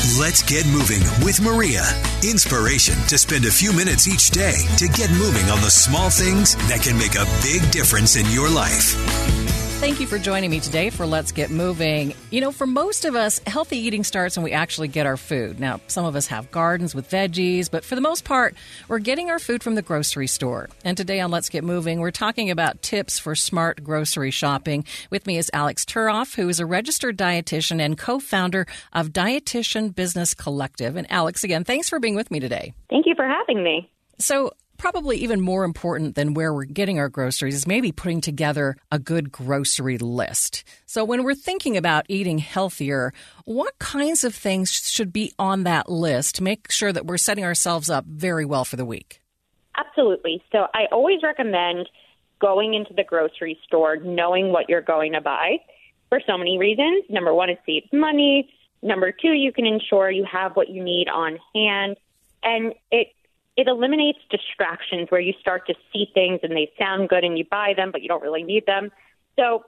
Let's get moving with Maria. Inspiration to spend a few minutes each day to get moving on the small things that can make a big difference in your life. Thank you for joining me today for Let's Get Moving. You know, for most of us, healthy eating starts when we actually get our food. Now, some of us have gardens with veggies, but for the most part, we're getting our food from the grocery store. And today on Let's Get Moving, we're talking about tips for smart grocery shopping. With me is Alix Turoff, who is a registered dietitian and co founder of Dietitian Business Collective. And Alix, again, thanks for being with me today. Thank you for having me. So, probably even more important than where we're getting our groceries is maybe putting together a good grocery list. So when we're thinking about eating healthier, what kinds of things should be on that list to make sure that we're setting ourselves up very well for the week? Absolutely. So I always recommend going into the grocery store knowing what you're going to buy for so many reasons. Number one, it saves money. Number two, you can ensure you have what you need on hand. And it it eliminates distractions where you start to see things and they sound good and you buy them, but you don't really need them. So,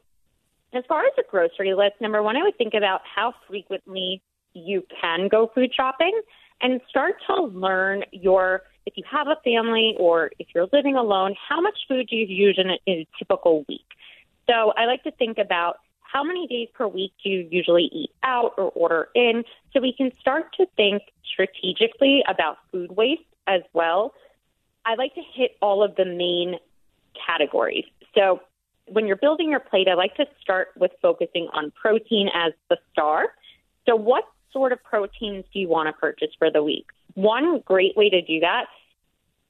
as far as a grocery list, number one, I would think about how frequently you can go food shopping and start to learn your, if you have a family or if you're living alone, how much food do you use in a, in a typical week? So, I like to think about how many days per week do you usually eat out or order in so we can start to think strategically about food waste as well. I like to hit all of the main categories. So when you're building your plate, I like to start with focusing on protein as the star. So what sort of proteins do you want to purchase for the week? One great way to do that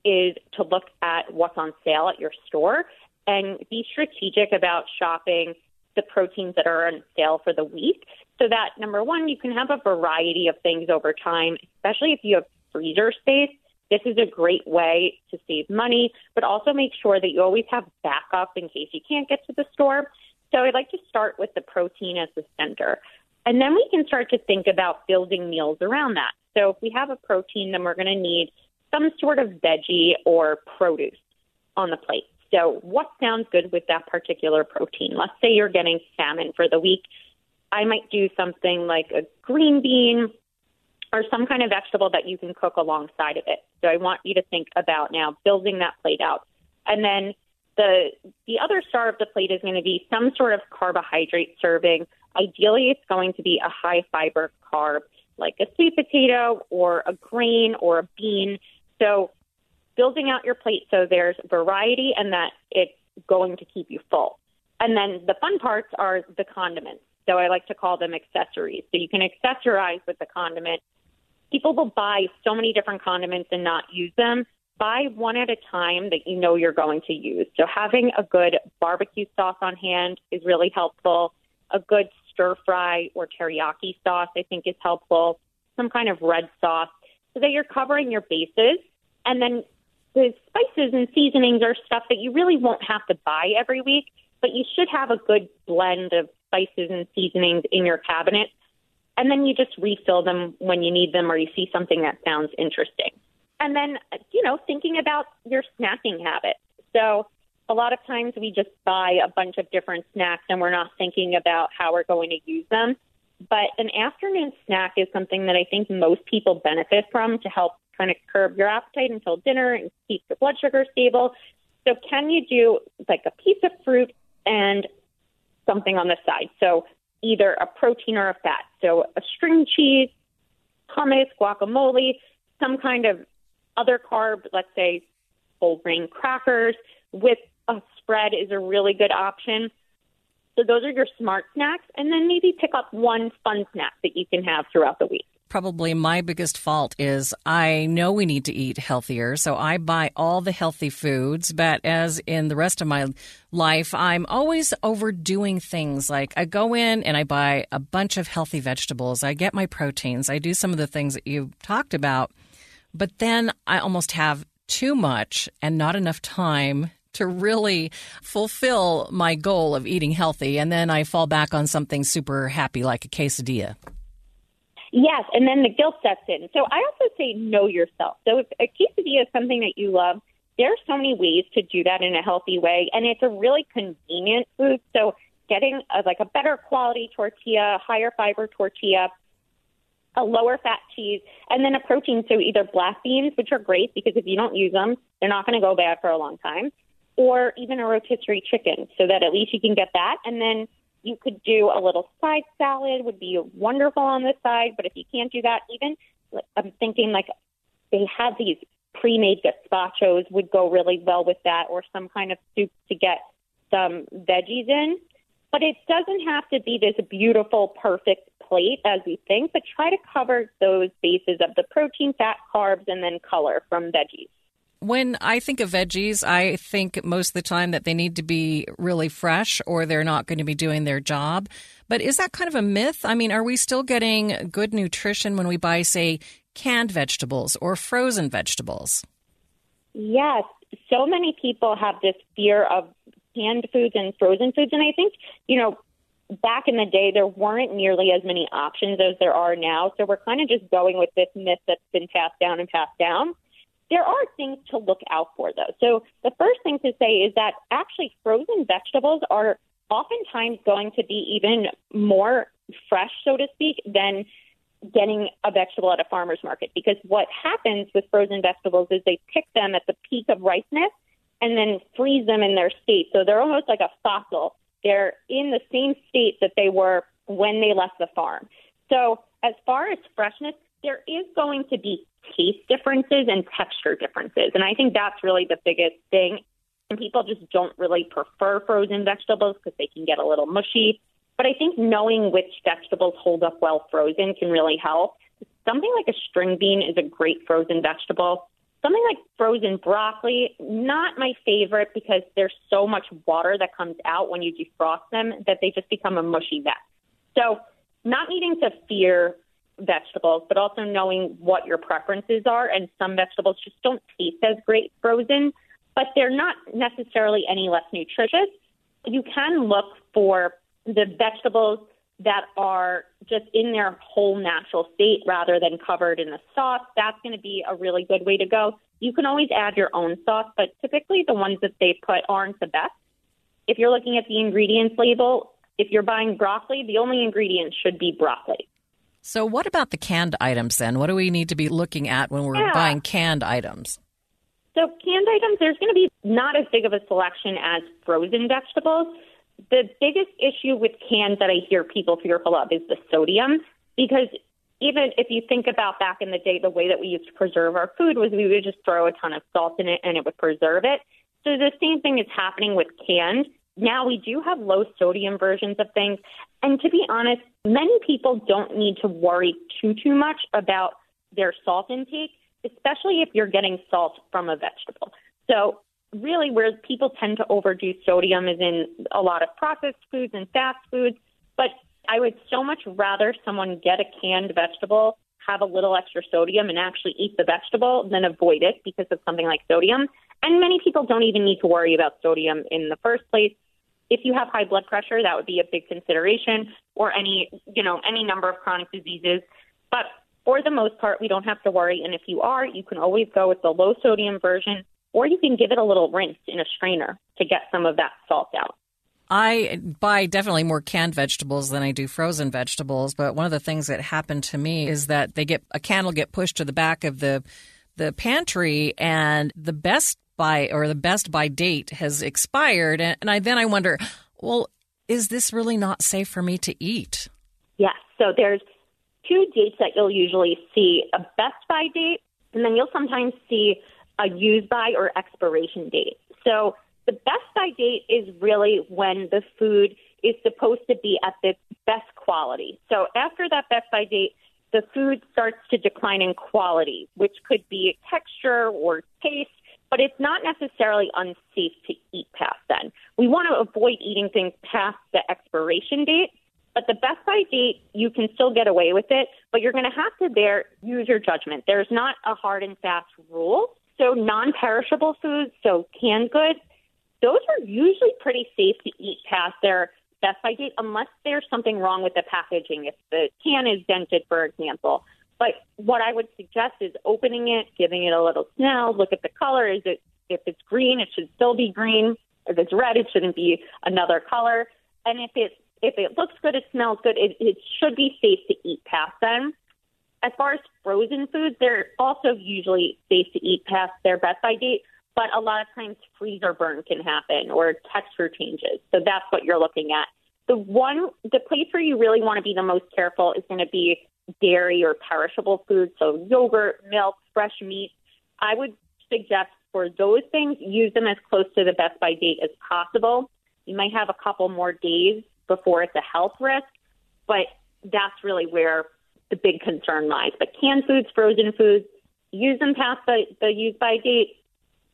is to look at what's on sale at your store and be strategic about shopping the proteins that are on sale for the week so that number one, you can have a variety of things over time, especially if you have freezer space. This is a great way to save money, but also make sure that you always have backup in case you can't get to the store. So I'd like to start with the protein as the center. And then we can start to think about building meals around that. So if we have a protein, then we're going to need some sort of veggie or produce on the plate. So what sounds good with that particular protein? Let's say you're getting salmon for the week. I might do something like a green bean or some kind of vegetable that you can cook alongside of it. So I want you to think about now building that plate out. And then the the other star of the plate is going to be some sort of carbohydrate serving. Ideally, it's going to be a high fiber carb like a sweet potato or a grain or a bean. So building out your plate so there's variety and that it's going to keep you full. And then the fun parts are the condiments. So I like to call them accessories. So you can accessorize with the condiment people will buy so many different condiments and not use them. Buy one at a time that you know you're going to use. So having a good barbecue sauce on hand is really helpful. A good stir fry or teriyaki sauce, I think, is helpful. Some kind of red sauce so that you're covering your bases. And then the spices and seasonings are stuff that you really won't have to buy every week, but you should have a good blend of spices and seasonings in your cabinet and then you just refill them when you need them or you see something that sounds interesting. And then, you know, thinking about your snacking habits. So a lot of times we just buy a bunch of different snacks and we're not thinking about how we're going to use them. But an afternoon snack is something that I think most people benefit from to help kind of curb your appetite until dinner and keep your blood sugar stable. So can you do like a piece of fruit and something on the side? So either a protein or a fat. So a string cheese, hummus, guacamole, some kind of other carb, let's say whole grain crackers with a spread is a really good option. So those are your smart snacks. And then maybe pick up one fun snack that you can have throughout the week. Probably my biggest fault is I know we need to eat healthier, so I buy all the healthy foods. But as in the rest of my life, I'm always overdoing things. Like I go in and I buy a bunch of healthy vegetables. I get my proteins. I do some of the things that you talked about. But then I almost have too much and not enough time to really fulfill my goal of eating healthy. And then I fall back on something super happy like a quesadilla. Yes, and then the guilt sets in. So I also say know yourself. So if a quesadilla is something that you love, there are so many ways to do that in a healthy way, and it's a really convenient food. So getting a, like a better quality tortilla, higher fiber tortilla, a lower fat cheese, and then a protein. So either black beans, which are great because if you don't use them, they're not going to go bad for a long time, or even a rotisserie chicken, so that at least you can get that, and then you could do a little side salad would be wonderful on the side, but if you can't do that, even I'm thinking like they have these pre-made gazpachos would go really well with that, or some kind of soup to get some veggies in. But it doesn't have to be this beautiful, perfect plate as we think, but try to cover those bases of the protein, fat, carbs, and then color from veggies. When I think of veggies, I think most of the time that they need to be really fresh or they're not going to be doing their job. But is that kind of a myth? I mean, are we still getting good nutrition when we buy, say, canned vegetables or frozen vegetables? Yes. So many people have this fear of canned foods and frozen foods. And I think, you know, back in the day, there weren't nearly as many options as there are now. So we're kind of just going with this myth that's been passed down and passed down. There are things to look out for, though. So the first thing to say is that actually frozen vegetables are oftentimes going to be even more fresh, so to speak, than getting a vegetable at a farmer's market. Because what happens with frozen vegetables is they pick them at the peak of ripeness and then freeze them in their state. So they're almost like a fossil. They're in the same state that they were when they left the farm. So as far as freshness, there is going to be taste differences and texture differences. And I think that's really the biggest thing. And people just don't really prefer frozen vegetables because they can get a little mushy. But I think knowing which vegetables hold up well frozen can really help. Something like a string bean is a great frozen vegetable. Something like frozen broccoli, not my favorite because there's so much water that comes out when you defrost them that they just become a mushy mess. So, not needing to fear vegetables, but also knowing what your preferences are. And some vegetables just don't taste as great frozen, but they're not necessarily any less nutritious. You can look for the vegetables that are just in their whole natural state rather than covered in a sauce. That's going to be a really good way to go. You can always add your own sauce, but typically the ones that they put aren't the best. If you're looking at the ingredients label, if you're buying broccoli, the only ingredient should be broccoli. So, what about the canned items then? What do we need to be looking at when we're yeah. buying canned items? So, canned items, there's going to be not as big of a selection as frozen vegetables. The biggest issue with cans that I hear people fearful of is the sodium, because even if you think about back in the day, the way that we used to preserve our food was we would just throw a ton of salt in it and it would preserve it. So, the same thing is happening with canned. Now we do have low sodium versions of things. And to be honest, many people don't need to worry too, too much about their salt intake, especially if you're getting salt from a vegetable. So, really, where people tend to overdo sodium is in a lot of processed foods and fast foods. But I would so much rather someone get a canned vegetable, have a little extra sodium, and actually eat the vegetable than avoid it because of something like sodium. And many people don't even need to worry about sodium in the first place. If you have high blood pressure, that would be a big consideration, or any, you know, any number of chronic diseases. But for the most part, we don't have to worry. And if you are, you can always go with the low sodium version, or you can give it a little rinse in a strainer to get some of that salt out. I buy definitely more canned vegetables than I do frozen vegetables, but one of the things that happened to me is that they get a can will get pushed to the back of the the pantry and the best by or the best by date has expired and, and I then I wonder, well, is this really not safe for me to eat? Yes. So there's two dates that you'll usually see, a best by date and then you'll sometimes see a use by or expiration date. So the best by date is really when the food is supposed to be at the best quality. So after that best by date, the food starts to decline in quality, which could be texture or taste, but it's not necessarily unsafe to eat past then. We want to avoid eating things past the expiration date, but the best by date, you can still get away with it, but you're going to have to there use your judgment. There's not a hard and fast rule. So non-perishable foods, so canned goods, those are usually pretty safe to eat past their best by date unless there's something wrong with the packaging. If the can is dented, for example. But what I would suggest is opening it, giving it a little smell, look at the color. Is it if it's green, it should still be green. If it's red, it shouldn't be another color. And if it if it looks good, it smells good, it, it should be safe to eat past them. As far as frozen foods, they're also usually safe to eat past their best by date, but a lot of times freezer burn can happen or texture changes. So that's what you're looking at. The one, the place where you really want to be the most careful is going to be dairy or perishable foods, so yogurt, milk, fresh meat. I would suggest for those things, use them as close to the best by date as possible. You might have a couple more days before it's a health risk, but that's really where the big concern lies. But canned foods, frozen foods, use them past the, the use by date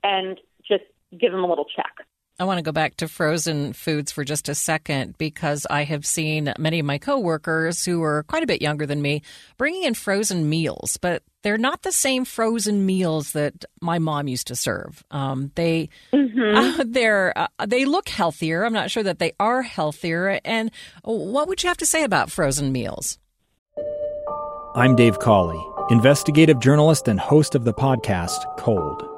and just give them a little check. I want to go back to frozen foods for just a second because I have seen many of my coworkers who are quite a bit younger than me bringing in frozen meals, but they're not the same frozen meals that my mom used to serve. Um, they mm-hmm. uh, they're uh, they look healthier. I'm not sure that they are healthier. And what would you have to say about frozen meals? I'm Dave Cawley, investigative journalist and host of the podcast Cold.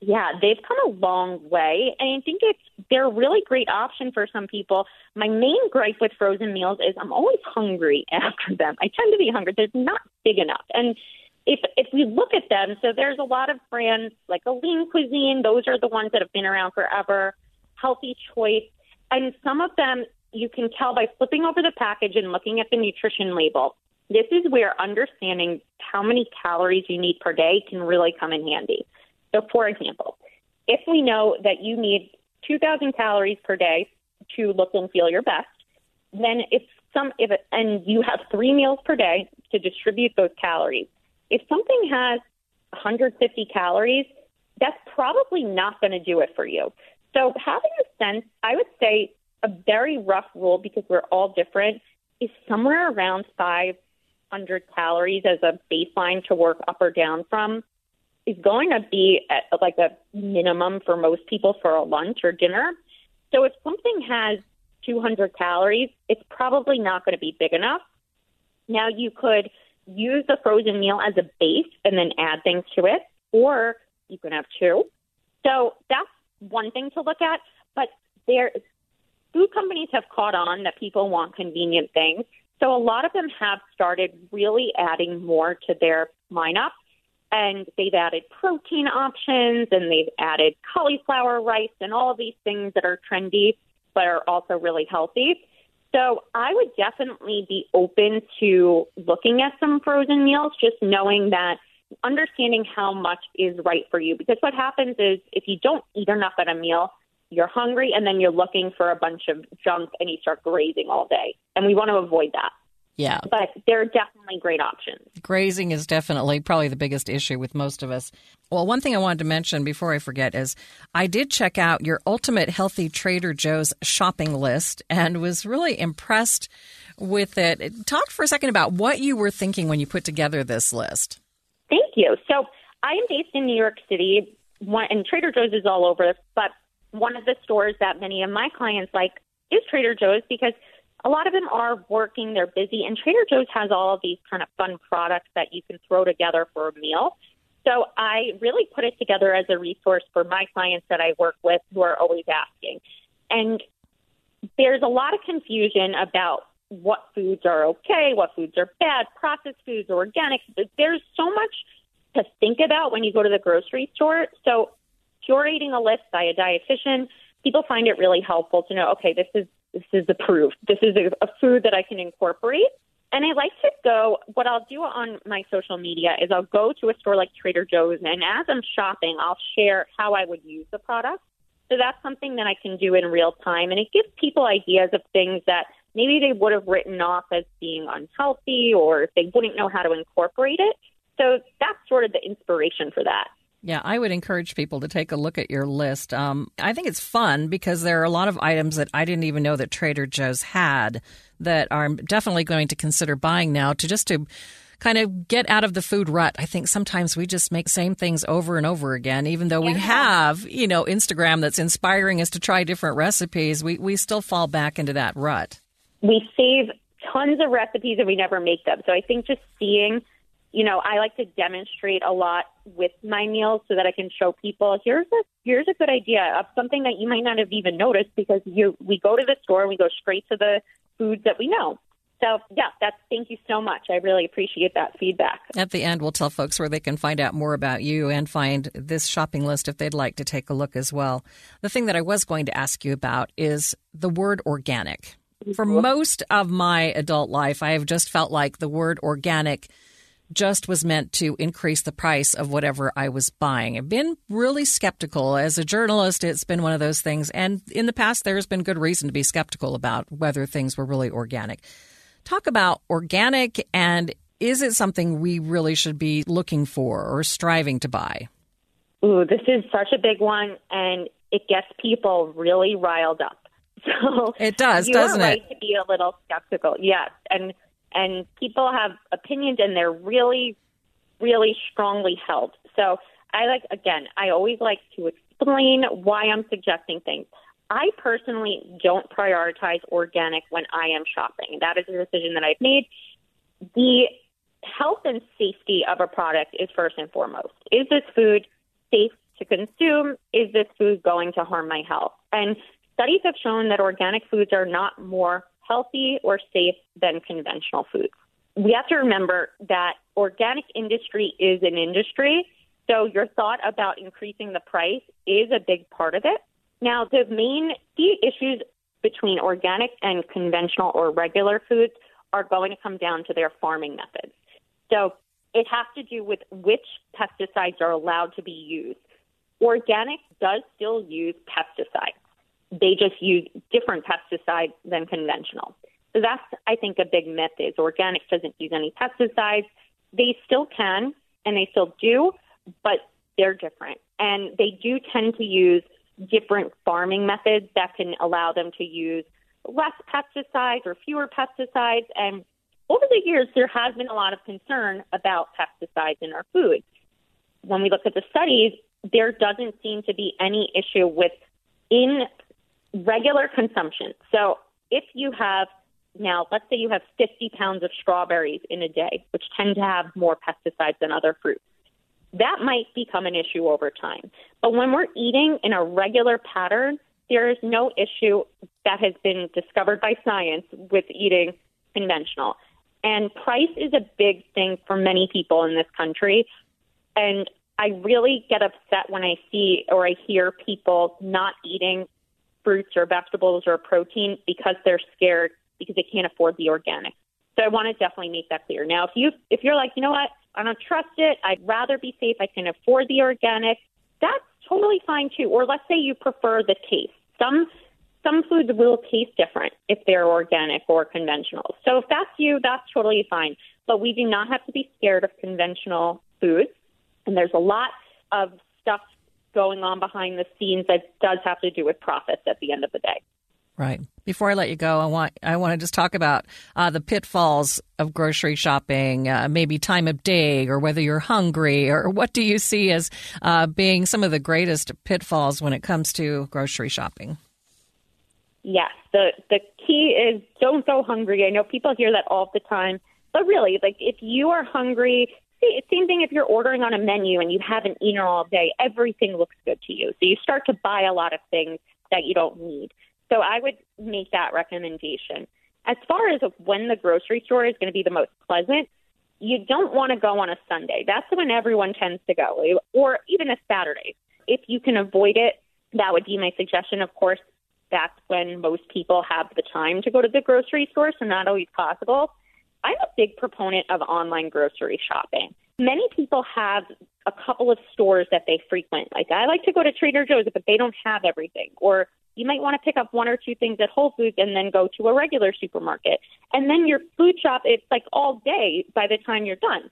Yeah, they've come a long way, and I think it's they're a really great option for some people. My main gripe with frozen meals is I'm always hungry after them. I tend to be hungry. They're not big enough, and if if we look at them, so there's a lot of brands like a lean cuisine. Those are the ones that have been around forever. Healthy Choice, and some of them you can tell by flipping over the package and looking at the nutrition label. This is where understanding how many calories you need per day can really come in handy. So, for example, if we know that you need 2,000 calories per day to look and feel your best, then if some if it, and you have three meals per day to distribute those calories. If something has 150 calories, that's probably not going to do it for you. So having a sense, I would say a very rough rule because we're all different is somewhere around 500 calories as a baseline to work up or down from is going to be at like a minimum for most people for a lunch or dinner. So if something has 200 calories, it's probably not going to be big enough. Now you could use the frozen meal as a base and then add things to it, or you can have two. So that's one thing to look at. But there, food companies have caught on that people want convenient things. So a lot of them have started really adding more to their lineup and they've added protein options and they've added cauliflower rice and all of these things that are trendy but are also really healthy. So I would definitely be open to looking at some frozen meals, just knowing that understanding how much is right for you. Because what happens is if you don't eat enough at a meal, you're hungry and then you're looking for a bunch of junk and you start grazing all day. And we want to avoid that. Yeah. But they're definitely great options. Grazing is definitely probably the biggest issue with most of us. Well, one thing I wanted to mention before I forget is I did check out your Ultimate Healthy Trader Joe's shopping list and was really impressed with it. Talk for a second about what you were thinking when you put together this list. Thank you. So I am based in New York City. and Trader Joe's is all over, but one of the stores that many of my clients like is Trader Joe's because a lot of them are working, they're busy, and Trader Joe's has all of these kind of fun products that you can throw together for a meal. So I really put it together as a resource for my clients that I work with who are always asking. And there's a lot of confusion about what foods are okay, what foods are bad, processed foods, organic. There's so much to think about when you go to the grocery store. So curating a list by a dietitian, people find it really helpful to know, okay, this is this is approved. This is a, a food that I can incorporate. And I like to go, what I'll do on my social media is I'll go to a store like Trader Joe's, and as I'm shopping, I'll share how I would use the product. So that's something that I can do in real time. And it gives people ideas of things that maybe they would have written off as being unhealthy or they wouldn't know how to incorporate it. So that's sort of the inspiration for that. Yeah, I would encourage people to take a look at your list. Um, I think it's fun because there are a lot of items that I didn't even know that Trader Joe's had that I'm definitely going to consider buying now to just to kind of get out of the food rut. I think sometimes we just make same things over and over again, even though we have, you know, Instagram that's inspiring us to try different recipes. We we still fall back into that rut. We save tons of recipes and we never make them. So I think just seeing you know, I like to demonstrate a lot with my meals so that I can show people here's a here's a good idea of something that you might not have even noticed because you we go to the store and we go straight to the foods that we know. So yeah, that's thank you so much. I really appreciate that feedback. At the end, we'll tell folks where they can find out more about you and find this shopping list if they'd like to take a look as well. The thing that I was going to ask you about is the word organic. For mm-hmm. most of my adult life, I have just felt like the word organic just was meant to increase the price of whatever I was buying. I've been really skeptical. As a journalist, it's been one of those things. And in the past, there's been good reason to be skeptical about whether things were really organic. Talk about organic and is it something we really should be looking for or striving to buy? Ooh, this is such a big one, and it gets people really riled up. So it does, doesn't right it? To be a little skeptical, yes, and and people have opinions and they're really, really strongly held. So I like, again, I always like to explain why I'm suggesting things. I personally don't prioritize organic when I am shopping. That is a decision that I've made. The health and safety of a product is first and foremost. Is this food safe to consume? Is this food going to harm my health? And studies have shown that organic foods are not more healthy or safe than conventional foods. We have to remember that organic industry is an industry, so your thought about increasing the price is a big part of it. Now, the main key issues between organic and conventional or regular foods are going to come down to their farming methods. So it has to do with which pesticides are allowed to be used. Organic does still use pesticides they just use different pesticides than conventional. So that's, I think, a big myth is organic doesn't use any pesticides. They still can, and they still do, but they're different. And they do tend to use different farming methods that can allow them to use less pesticides or fewer pesticides. And over the years, there has been a lot of concern about pesticides in our food. When we look at the studies, there doesn't seem to be any issue with in regular consumption. So if you have now, let's say you have 50 pounds of strawberries in a day, which tend to have more pesticides than other fruits. That might become an issue over time. But when we're eating in a regular pattern, there is no issue that has been discovered by science with eating conventional. And price is a big thing for many people in this country. And I really get upset when I see or I hear people not eating fruits or vegetables or protein because they're scared because they can't afford the organic. So I want to definitely make that clear. Now, if you if you're like, you know what, I don't trust it. I'd rather be safe. I can afford the organic. That's totally fine too. Or let's say you prefer the taste. Some some foods will taste different if they're organic or conventional. So if that's you, that's totally fine. But we do not have to be scared of conventional foods. And there's a lot of stuff going on behind the scenes that does have to do with profits at the end of the day. Right. Before I let you go, I want I want to just talk about uh, the pitfalls of grocery shopping, uh, maybe time of day, or whether you're hungry, or what do you see as uh, being some of the greatest pitfalls when it comes to grocery shopping? Yes, the the key is don't go hungry. I know people hear that all the time, but really, like if you are hungry, see, same thing if you're ordering on a menu and you haven't eaten all day, everything looks good to you, so you start to buy a lot of things that you don't need. So I would make that recommendation. As far as when the grocery store is going to be the most pleasant, you don't want to go on a Sunday. That's when everyone tends to go, or even a Saturday. If you can avoid it, that would be my suggestion. Of course, that's when most people have the time to go to the grocery store, so not always possible. I'm a big proponent of online grocery shopping. Many people have a couple of stores that they frequent. Like I like to go to Trader Joe's, but they don't have everything. Or you might want to pick up one or two things at Whole Foods and then go to a regular supermarket. And then your food shop, it's like all day by the time you're done.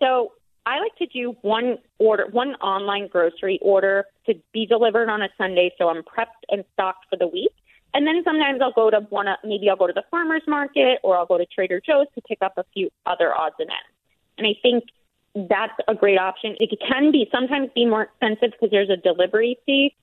So I like to do one order, one online grocery order to be delivered on a Sunday, so I'm prepped and stocked for the week. And then sometimes I'll go to one, of, maybe I'll go to the farmer's market or I'll go to Trader Joe's to pick up a few other odds and ends. And I think that's a great option. It can be sometimes be more expensive because there's a delivery fee,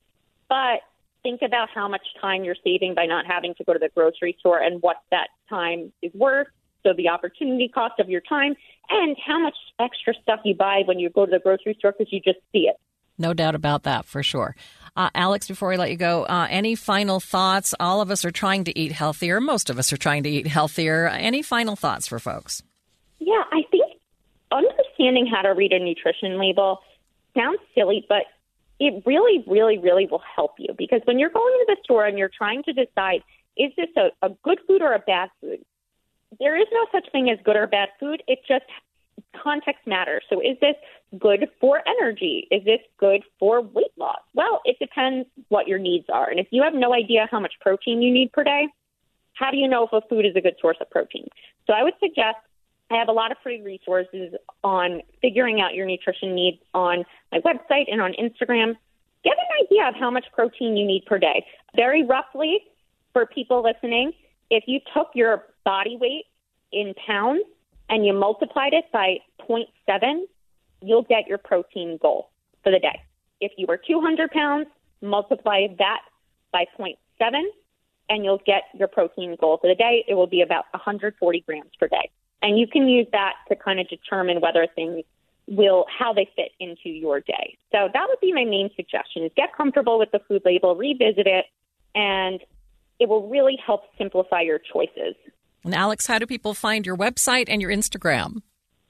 but think about how much time you're saving by not having to go to the grocery store and what that time is worth. So the opportunity cost of your time and how much extra stuff you buy when you go to the grocery store because you just see it. No doubt about that for sure. Uh, Alix, before we let you go, uh, any final thoughts? All of us are trying to eat healthier. Most of us are trying to eat healthier. Any final thoughts for folks? Yeah, I think understanding how to read a nutrition label sounds silly, but it really, really, really will help you because when you're going to the store and you're trying to decide, is this a, a good food or a bad food? There is no such thing as good or bad food. It just context matters. So is this good for energy? Is this good for weight loss? Well, it depends what your needs are. And if you have no idea how much protein you need per day, how do you know if a food is a good source of protein? So I would suggest I have a lot of free resources on figuring out your nutrition needs on my website and on Instagram. Get an idea of how much protein you need per day. Very roughly, for people listening, if you took your body weight in pounds and you multiplied it by 0.7, you'll get your protein goal for the day. If you were 200 pounds, multiply that by 0.7, and you'll get your protein goal for the day. It will be about 140 grams per day. And you can use that to kind of determine whether things will how they fit into your day. So that would be my main suggestion is get comfortable with the food label, revisit it, and it will really help simplify your choices. And Alix, how do people find your website and your Instagram?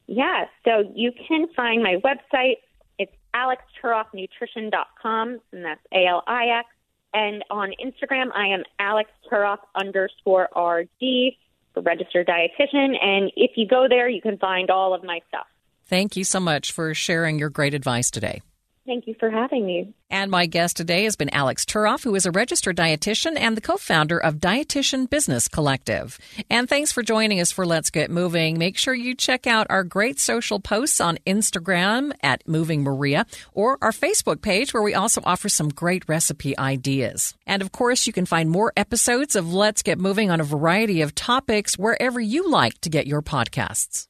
Yeah, so you can find my website. It's alixturoffnutrition.com, and that's A L I X. And on Instagram, I am Alix Turoff underscore RD the registered dietitian. And if you go there, you can find all of my stuff. Thank you so much for sharing your great advice today. Thank you for having me. And my guest today has been Alix Turoff, who is a registered dietitian and the co-founder of Dietitian Business Collective. And thanks for joining us for Let's Get Moving. Make sure you check out our great social posts on Instagram at Moving Maria or our Facebook page where we also offer some great recipe ideas. And of course, you can find more episodes of Let's Get Moving on a variety of topics wherever you like to get your podcasts.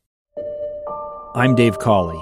I'm Dave Cawley,